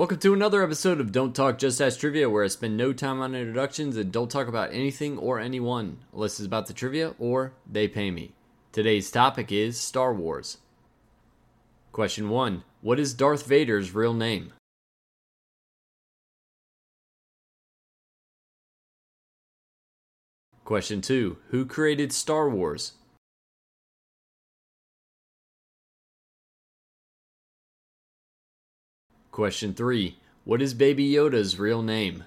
Welcome to another episode of Don't Talk Just Ask Trivia, where I spend no time on introductions and don't talk about anything or anyone, unless it's about the trivia or they pay me. Today's topic is Star Wars. Question 1 What is Darth Vader's real name? Question 2 Who created Star Wars? Question 3 What is Baby Yoda's real name?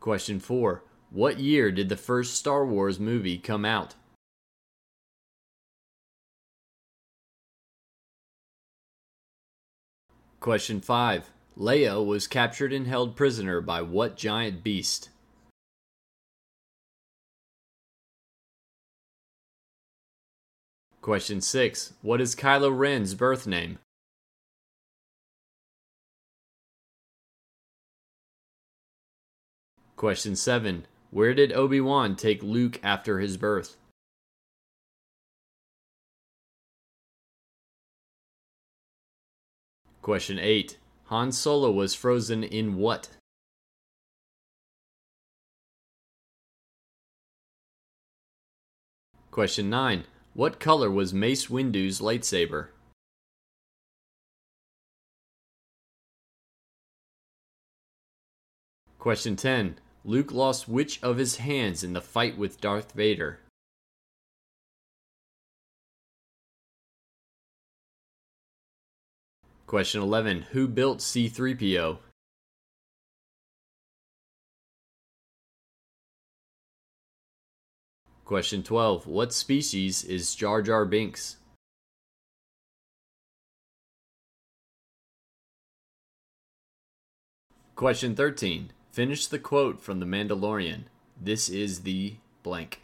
Question 4 What year did the first Star Wars movie come out? Question 5 Leia was captured and held prisoner by what giant beast? Question 6. What is Kylo Ren's birth name? Question 7. Where did Obi Wan take Luke after his birth? Question 8. Han Solo was frozen in what? Question 9. What color was Mace Windu's lightsaber? Question 10. Luke lost which of his hands in the fight with Darth Vader? Question 11. Who built C3PO? Question 12. What species is Jar Jar Binks? Question 13. Finish the quote from The Mandalorian. This is the blank.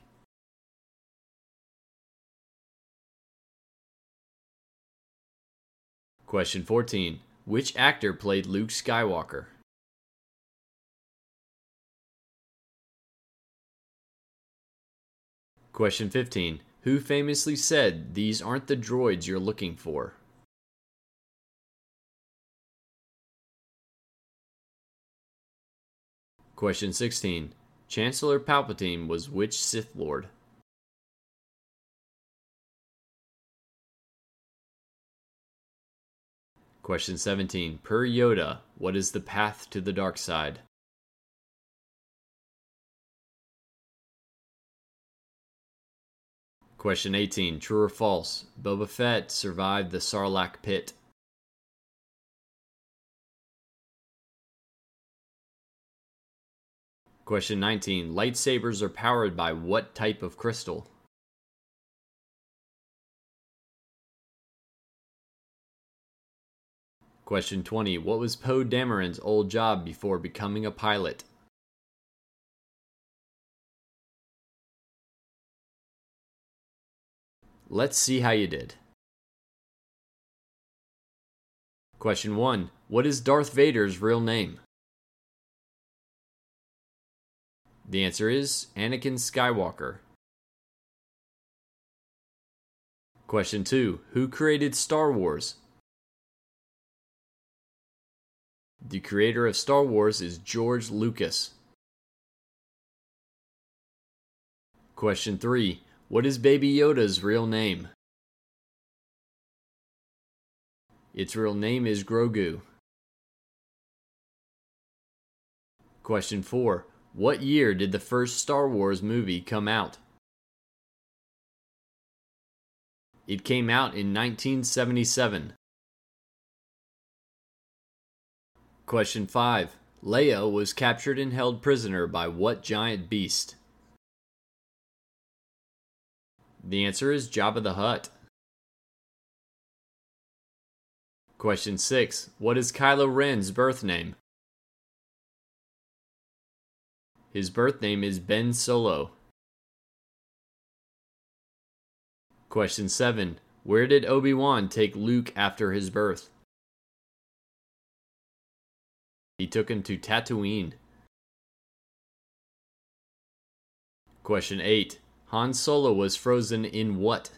Question 14. Which actor played Luke Skywalker? Question 15. Who famously said, These aren't the droids you're looking for? Question 16. Chancellor Palpatine was which Sith Lord? Question 17. Per Yoda, what is the path to the dark side? Question 18. True or false? Boba Fett survived the Sarlacc pit. Question 19. Lightsabers are powered by what type of crystal? Question 20. What was Poe Dameron's old job before becoming a pilot? Let's see how you did. Question 1. What is Darth Vader's real name? The answer is Anakin Skywalker. Question 2. Who created Star Wars? The creator of Star Wars is George Lucas. Question 3. What is Baby Yoda's real name? Its real name is Grogu. Question 4. What year did the first Star Wars movie come out? It came out in 1977. Question 5. Leia was captured and held prisoner by what giant beast? The answer is Jabba the Hutt. Question 6. What is Kylo Ren's birth name? His birth name is Ben Solo. Question 7. Where did Obi Wan take Luke after his birth? He took him to Tatooine. Question 8. Han Solo was frozen in what?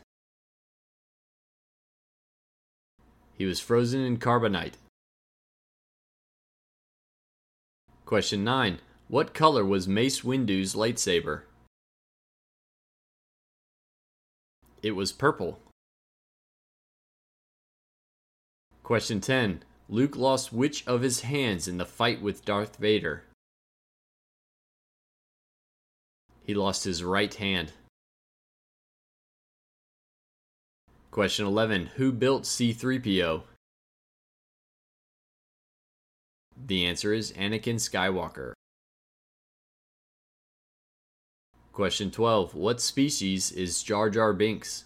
He was frozen in carbonite. Question 9. What color was Mace Windu's lightsaber? It was purple. Question 10. Luke lost which of his hands in the fight with Darth Vader? He lost his right hand. Question 11. Who built C3PO? The answer is Anakin Skywalker. Question 12. What species is Jar Jar Binks?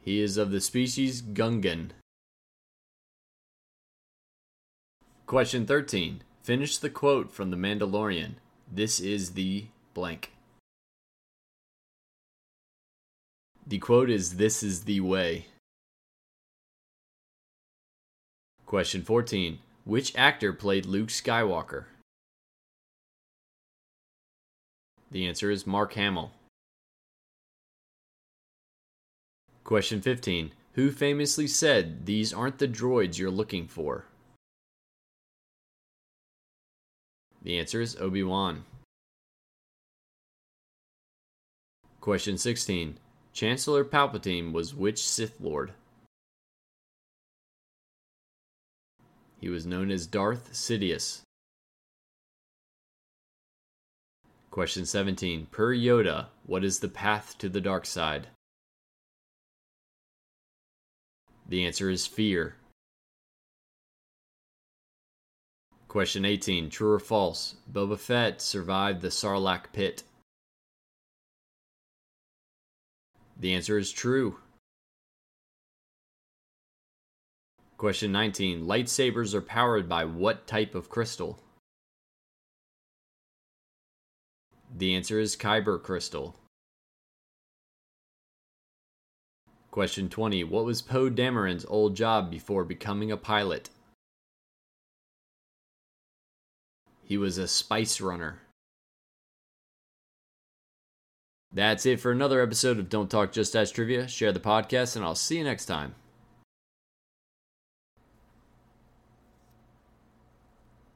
He is of the species Gungan. Question 13. Finish the quote from The Mandalorian. This is the blank. The quote is This is the way. Question 14. Which actor played Luke Skywalker? The answer is Mark Hamill. Question 15. Who famously said, These aren't the droids you're looking for? The answer is Obi Wan. Question 16. Chancellor Palpatine was which Sith Lord? He was known as Darth Sidious. Question 17. Per Yoda, what is the path to the dark side? The answer is fear. Question 18. True or false? Boba Fett survived the Sarlacc pit. The answer is true. Question 19. Lightsabers are powered by what type of crystal? The answer is Kyber crystal. Question 20. What was Poe Dameron's old job before becoming a pilot? He was a spice runner. That's it for another episode of Don't Talk Just Ask Trivia. Share the podcast, and I'll see you next time.